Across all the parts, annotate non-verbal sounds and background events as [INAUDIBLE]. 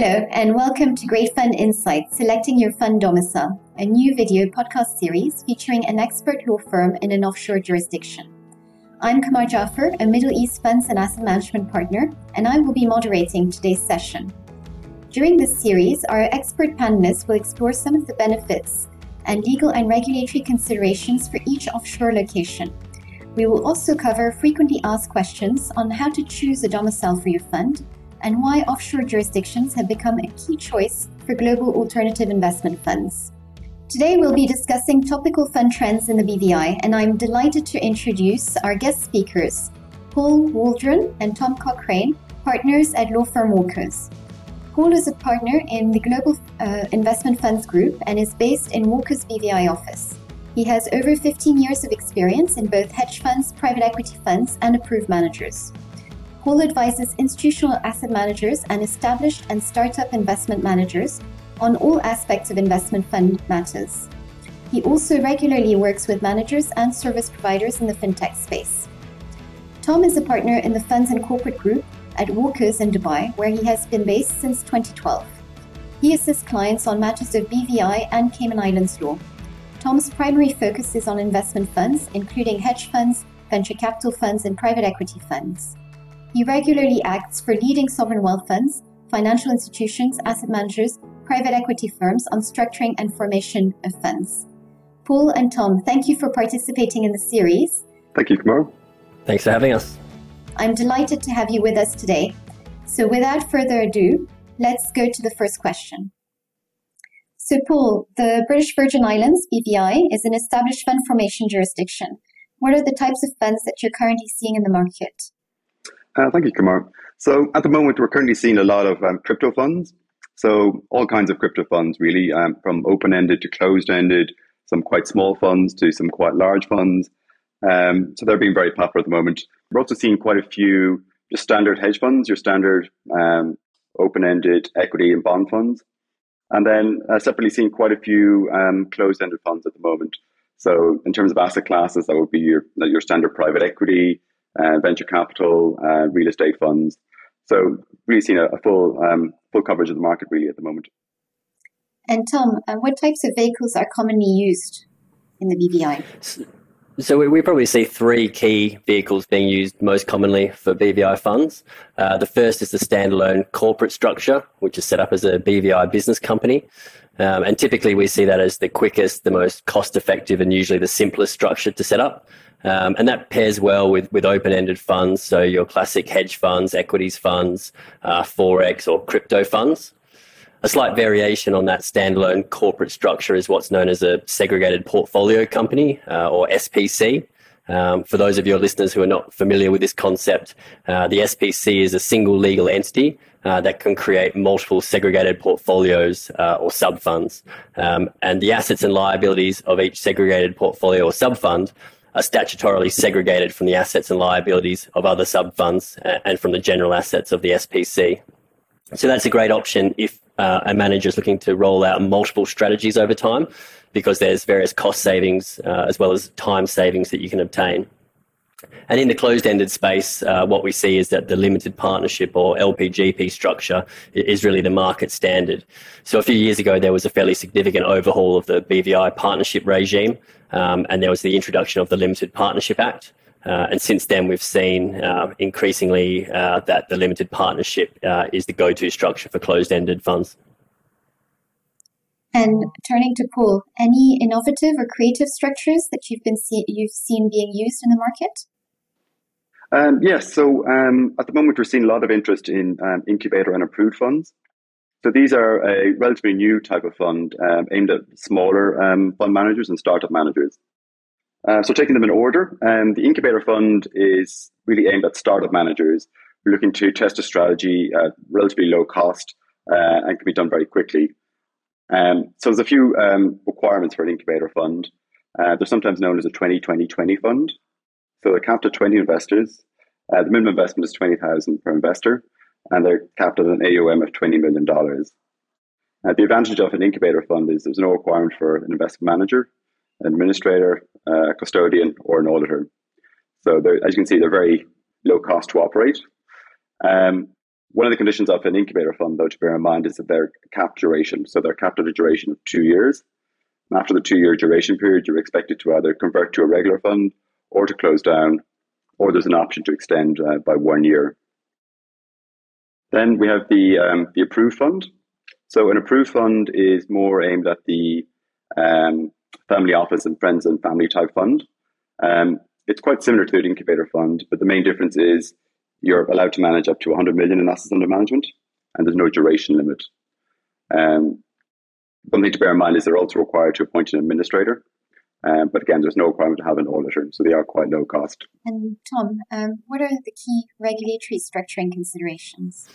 Hello, and welcome to Great Fund Insights Selecting Your Fund Domicile, a new video podcast series featuring an expert law firm in an offshore jurisdiction. I'm Kamar Jaffer, a Middle East funds and asset management partner, and I will be moderating today's session. During this series, our expert panelists will explore some of the benefits and legal and regulatory considerations for each offshore location. We will also cover frequently asked questions on how to choose a domicile for your fund and why offshore jurisdictions have become a key choice for global alternative investment funds. Today, we'll be discussing topical fund trends in the BVI, and I'm delighted to introduce our guest speakers, Paul Waldron and Tom Cochrane, partners at law firm Walkers. Paul is a partner in the Global uh, Investment Funds Group and is based in Walker's BVI office. He has over 15 years of experience in both hedge funds, private equity funds, and approved managers. Paul advises institutional asset managers and established and startup investment managers on all aspects of investment fund matters. He also regularly works with managers and service providers in the fintech space. Tom is a partner in the Funds and Corporate Group at Walkers in Dubai, where he has been based since 2012. He assists clients on matters of BVI and Cayman Islands law. Tom's primary focus is on investment funds, including hedge funds, venture capital funds, and private equity funds. He regularly acts for leading sovereign wealth funds, financial institutions, asset managers, private equity firms on structuring and formation of funds. Paul and Tom, thank you for participating in the series. Thank you, Kamar. Thanks for having us. I'm delighted to have you with us today. So, without further ado, let's go to the first question. So, Paul, the British Virgin Islands, BVI, is an established fund formation jurisdiction. What are the types of funds that you're currently seeing in the market? Uh, thank you, Kamar. So at the moment, we're currently seeing a lot of um, crypto funds. So all kinds of crypto funds, really, um, from open-ended to closed-ended, some quite small funds to some quite large funds. Um, so they're being very popular at the moment. We're also seeing quite a few just standard hedge funds, your standard um, open-ended equity and bond funds. And then uh, separately seeing quite a few um, closed-ended funds at the moment. So in terms of asset classes, that would be your, your standard private equity, uh, venture capital, uh, real estate funds. So really seeing a, a full um, full coverage of the market really at the moment. And Tom, uh, what types of vehicles are commonly used in the BVI? So we, we, probably see three key vehicles being used most commonly for BVI funds. Uh, the first is the standalone corporate structure, which is set up as a BVI business company. Um, and typically we see that as the quickest, the most cost effective, and usually the simplest structure to set up. Um, and that pairs well with, with open ended funds. So your classic hedge funds, equities funds, uh, Forex or crypto funds. A slight variation on that standalone corporate structure is what's known as a segregated portfolio company uh, or SPC. Um, for those of your listeners who are not familiar with this concept, uh, the SPC is a single legal entity uh, that can create multiple segregated portfolios uh, or sub funds. Um, and the assets and liabilities of each segregated portfolio or sub fund are statutorily segregated from the assets and liabilities of other sub funds uh, and from the general assets of the SPC. So that's a great option if uh, a manager is looking to roll out multiple strategies over time because there's various cost savings uh, as well as time savings that you can obtain. And in the closed-ended space, uh, what we see is that the limited partnership or LPGP structure is really the market standard. So a few years ago, there was a fairly significant overhaul of the BVI partnership regime, um, and there was the introduction of the Limited Partnership Act. Uh, and since then, we've seen uh, increasingly uh, that the limited partnership uh, is the go-to structure for closed-ended funds. And turning to Paul, any innovative or creative structures that you've been see- you've seen being used in the market? Um, yes, so um, at the moment we're seeing a lot of interest in um, incubator and approved funds. So these are a relatively new type of fund um, aimed at smaller um, fund managers and startup managers. Uh, so taking them in order, um, the incubator fund is really aimed at startup managers looking to test a strategy at relatively low cost uh, and can be done very quickly. Um, so there's a few um, requirements for an incubator fund. Uh, they're sometimes known as a 20-20-20 fund. So they're capped at 20 investors. Uh, the minimum investment is 20000 per investor, and they're capped at an AUM of $20 million. Uh, the advantage of an incubator fund is there's no requirement for an investment manager, an administrator, a custodian, or an auditor. So as you can see, they're very low cost to operate. Um, One of the conditions of an incubator fund, though, to bear in mind is that they're capped duration. So they're capped at a duration of two years. And after the two year duration period, you're expected to either convert to a regular fund or to close down, or there's an option to extend uh, by one year. Then we have the, um, the approved fund. So an approved fund is more aimed at the um, family office and friends and family type fund. Um, it's quite similar to the incubator fund, but the main difference is you're allowed to manage up to 100 million in assets under management, and there's no duration limit. Um, one thing to bear in mind is they're also required to appoint an administrator, um, but again, there's no requirement to have an auditor, so they are quite low cost. And Tom, um, what are the key regulatory structuring considerations?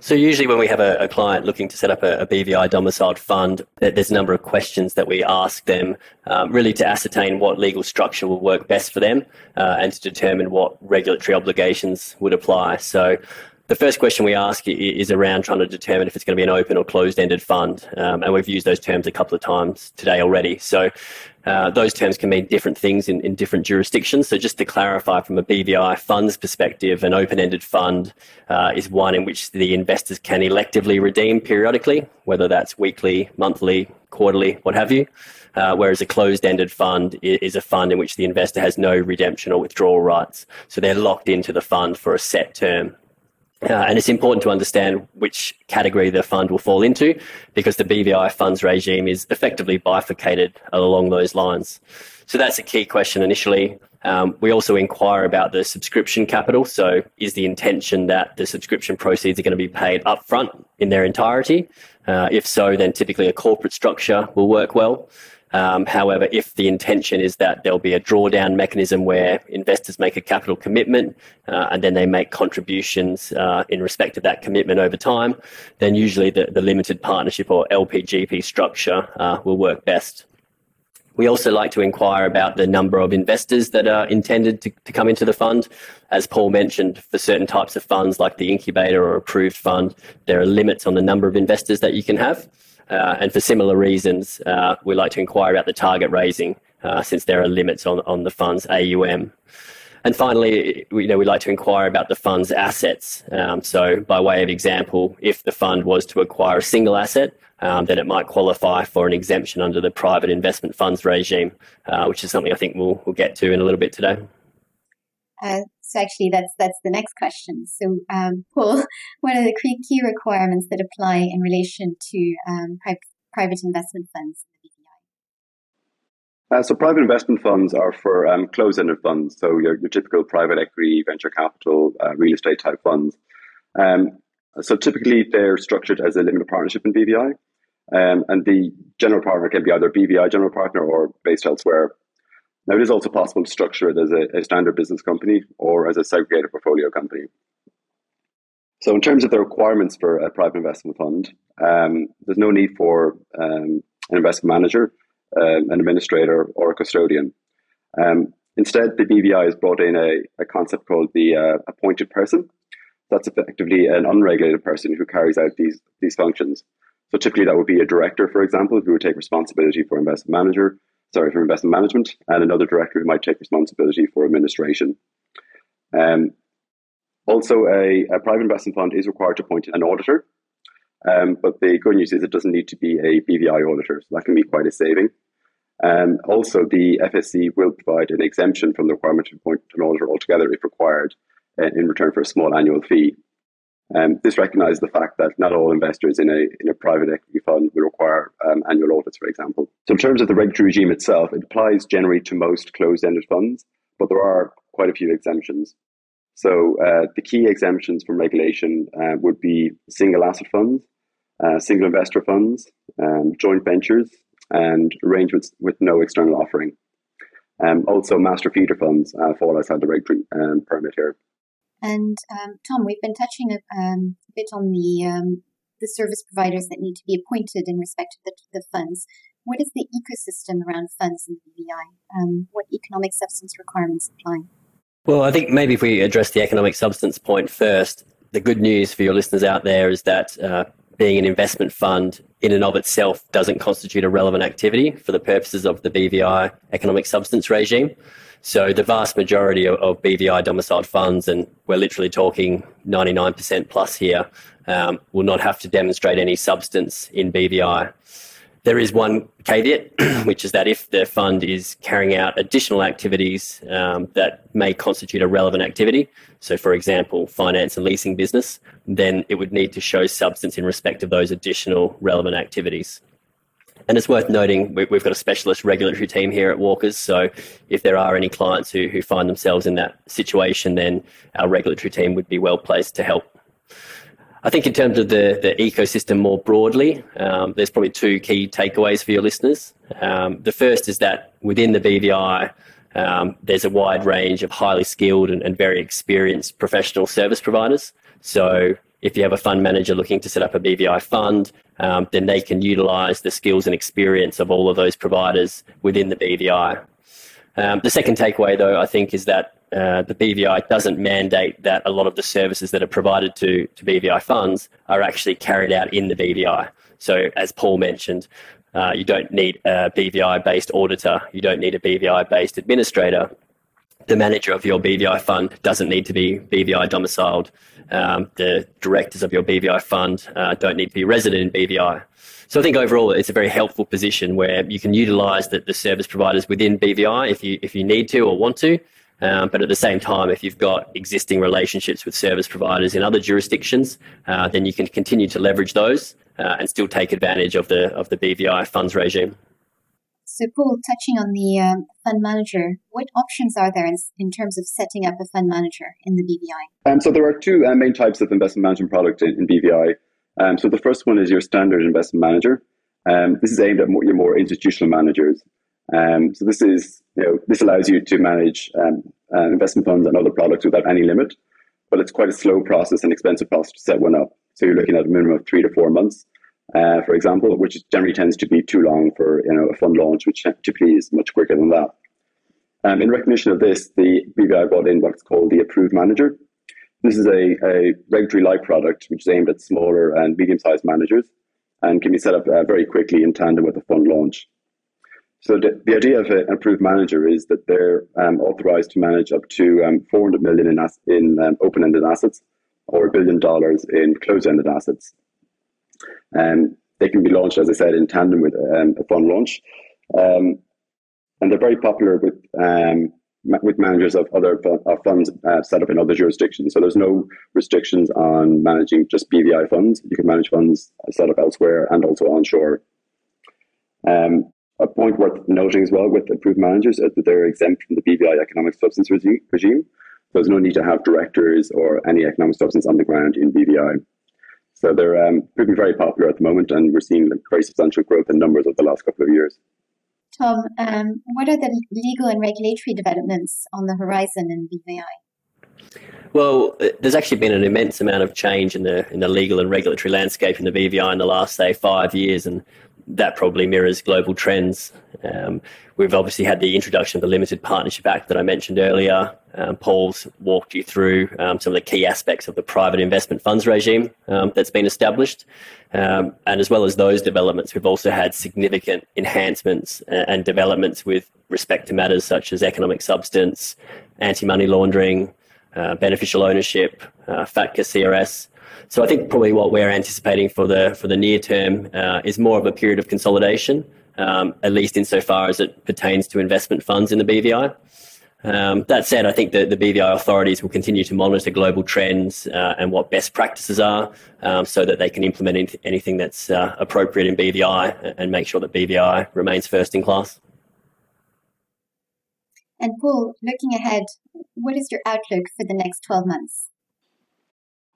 So usually, when we have a, a client looking to set up a, a, BVI domiciled fund, there's a number of questions that we ask them, um, really to ascertain what legal structure will work best for them, uh, and to determine what regulatory obligations would apply. So the first question we ask is around trying to determine if it's going to be an open or closed ended fund. Um, and we've used those terms a couple of times today already. So uh, those terms can mean different things in, in different jurisdictions. So just to clarify from a BVI funds perspective, an open ended fund uh, is one in which the investors can electively redeem periodically, whether that's weekly, monthly, quarterly, what have you. Uh, whereas a closed-ended fund is a fund in which the investor has no redemption or withdrawal rights. So they're locked into the fund for a set term. Uh, and it's important to understand which category the fund will fall into because the BVI funds regime is effectively bifurcated along those lines. So that's a key question initially. Um, we also inquire about the subscription capital. So, is the intention that the subscription proceeds are going to be paid upfront in their entirety? Uh, if so, then typically a corporate structure will work well. Um, however, if the intention is that there'll be a drawdown mechanism where investors make a capital commitment uh, and then they make contributions uh, in respect of that commitment over time, then usually the, the limited partnership or LPGP structure uh, will work best. We also like to inquire about the number of investors that are intended to, to come into the fund. As Paul mentioned, for certain types of funds like the incubator or approved fund, there are limits on the number of investors that you can have. Uh, and for similar reasons, uh, we like to inquire about the target raising uh, since there are limits on, on the fund's AUM. And finally, we, you know, we like to inquire about the fund's assets. Um, so, by way of example, if the fund was to acquire a single asset, um, then it might qualify for an exemption under the private investment funds regime, uh, which is something I think we'll, we'll get to in a little bit today. Uh, so actually, that's that's the next question. So, um, Paul, [LAUGHS] what are the key requirements that apply in relation to um, private private investment funds? Uh, so private investment funds are for um, closed-ended funds. So your, your typical private equity, venture capital, uh, real estate type funds. Um, so typically they're structured as a limited partnership in BVI. Um, and the general partner can be either BVI general partner or based elsewhere. Now, it is also possible to structure it as a, a standard business company or as a segregated portfolio company. So, in terms of the requirements for a private investment fund, um, there's no need for um, an investment manager, um, an administrator, or a custodian. Um, instead, the BVI has brought in a, a concept called the uh, appointed person. That's effectively an unregulated person who carries out these, these functions. So, typically, that would be a director, for example, who would take responsibility for investment manager, sorry, for investment management, and another director who might take responsibility for administration. Um, also, a, a, private investment fund is required to appoint an auditor, um, but the good news is it doesn't need to be a BVI auditor, so that can be quite a saving. Um, also, the FSC will provide an exemption from the requirement to appoint an auditor altogether if required uh, in return for a small annual fee. Um, this recognises the fact that not all investors in a, in a private equity fund will require um, annual audits, for example. So, in terms of the regulatory regime itself, it applies generally to most closed ended funds, but there are quite a few exemptions. So, uh, the key exemptions from regulation uh, would be single asset funds, uh, single investor funds, um, joint ventures, and arrangements with no external offering. Um, also, master feeder funds uh, fall outside the regulatory um, perimeter. And um, Tom, we've been touching a, um, a bit on the um, the service providers that need to be appointed in respect of the, the funds. What is the ecosystem around funds in the BVI? Um, what economic substance requirements apply? Well, I think maybe if we address the economic substance point first, the good news for your listeners out there is that uh, being an investment fund in and of itself doesn't constitute a relevant activity for the purposes of the BVI economic substance regime. So the vast majority of, of BVI domiciled funds, and we're literally talking 99% plus here, um, will not have to demonstrate any substance in BVI. There is one caveat, [CLEARS THROAT] which is that if the fund is carrying out additional activities um, that may constitute a relevant activity, so for example, finance and leasing business, then it would need to show substance in respect of those additional relevant activities. And it's worth noting we've got a specialist regulatory team here at Walkers. So if there are any clients who, who find themselves in that situation, then our regulatory team would be well placed to help I think in terms of the, the ecosystem more broadly, um, there's probably two key takeaways for your listeners. Um, the first is that within the BVI, um, there's a wide range of highly skilled and, and, very experienced professional service providers. So if you have a fund manager looking to set up a BVI fund, um, then they can utilize the skills and experience of all of those providers within the BVI. Um, the second takeaway, though, I think, is that uh, the BVI doesn't mandate that a lot of the services that are provided to, to BVI funds are actually carried out in the BVI. So, as Paul mentioned, uh, you don't need a BVI based auditor, you don't need a BVI based administrator. The manager of your BVI fund doesn't need to be BVI domiciled. Um, the directors of your BVI fund uh, don't need to be resident in BVI. So I think overall it's a very helpful position where you can utilise the, the service providers within BVI if you if you need to or want to, um, but at the same time, if you've got existing relationships with service providers in other jurisdictions, uh, then you can continue to leverage those uh, and still take advantage of the of the BVI funds regime. So, Paul, touching on the um, fund manager, what options are there in, in, terms of setting up a fund manager in the BVI? Um, so, there are two uh, main types of investment management product in, in BVI. Um, so, the first one is your standard investment manager. Um, this is aimed at more, your more institutional managers. Um, so, this is you know, this allows you to manage um, uh, investment funds and other products without any limit, but it's quite a slow process and expensive process to set one up. So you're looking at a minimum of three to four months, uh, for example, which generally tends to be too long for you know a fund launch, which typically is much quicker than that. Um, in recognition of this, the BVI brought in what's called the Approved Manager. This is a, a regulatory-like product which is aimed at smaller and medium-sized managers and can be set up uh, very quickly in tandem with a fund launch. So the, the idea of an approved manager is that they're um, authorized to manage up to um, 400 million in, as- in um, open-ended assets or a billion dollars in closed-ended assets. Um, they can be launched, as I said, in tandem with um, a fund launch, um, and they're very popular with um, with managers of other of funds uh, set up in other jurisdictions. So there's no restrictions on managing just BVI funds. You can manage funds set up elsewhere and also onshore. Um, a point worth noting as well with approved managers is that they're exempt from the BVI economic substance regime. So there's no need to have directors or any economic substance on the ground in BVI. So they're um, proving very popular at the moment, and we're seeing very substantial growth in numbers over the last couple of years. Tom, um, what are the legal and regulatory developments on the horizon in BVI? Well, uh, there's actually been an immense amount of change in the in the legal and regulatory landscape in the BVI in the last say five years, and that probably mirrors global trends. Um, we've obviously had the introduction of the Limited Partnership Act that I mentioned earlier. Um, Paul's walked you through um, some of the key aspects of the private investment funds regime um, that's been established. Um, and as well as those developments, we've also had significant enhancements and developments with respect to matters such as economic substance, anti money laundering, uh, beneficial ownership, uh, FATCA CRS. So I think probably what we're anticipating for the for the near term uh, is more of a period of consolidation, um, at least insofar as it pertains to investment funds in the BVI. Um, that said, I think that the BVI authorities will continue to monitor global trends uh, and what best practices are um, so that they can implement anything that's uh, appropriate in BVI and make sure that BVI remains first in class. And Paul, looking ahead, what is your outlook for the next 12 months?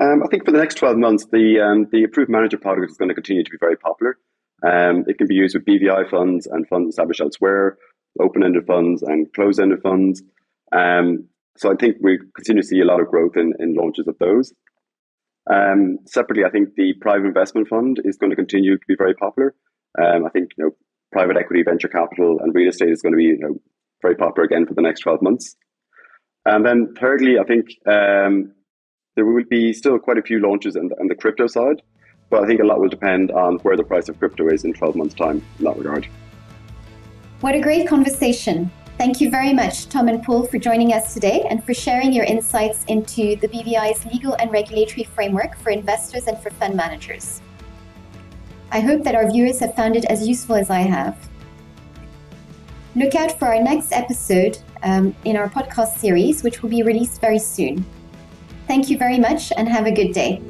Um, I think for the next 12 months, the, um, the approved manager product is going to continue to be very popular. Um, it can be used with BVI funds and funds established elsewhere, open ended funds and closed ended funds. Um, so I think we continue to see a lot of growth in, in launches of those. Um, separately, I think the private investment fund is going to continue to be very popular. Um, I think you know private equity, venture capital, and real estate is going to be you know, very popular again for the next 12 months. And then thirdly, I think um, there will be still quite a few launches on the, on the crypto side. but I think a lot will depend on where the price of crypto is in 12 months' time in that regard. What a great conversation. Thank you very much, Tom and Paul, for joining us today and for sharing your insights into the BVI's legal and regulatory framework for investors and for fund managers. I hope that our viewers have found it as useful as I have. Look out for our next episode um, in our podcast series, which will be released very soon. Thank you very much and have a good day.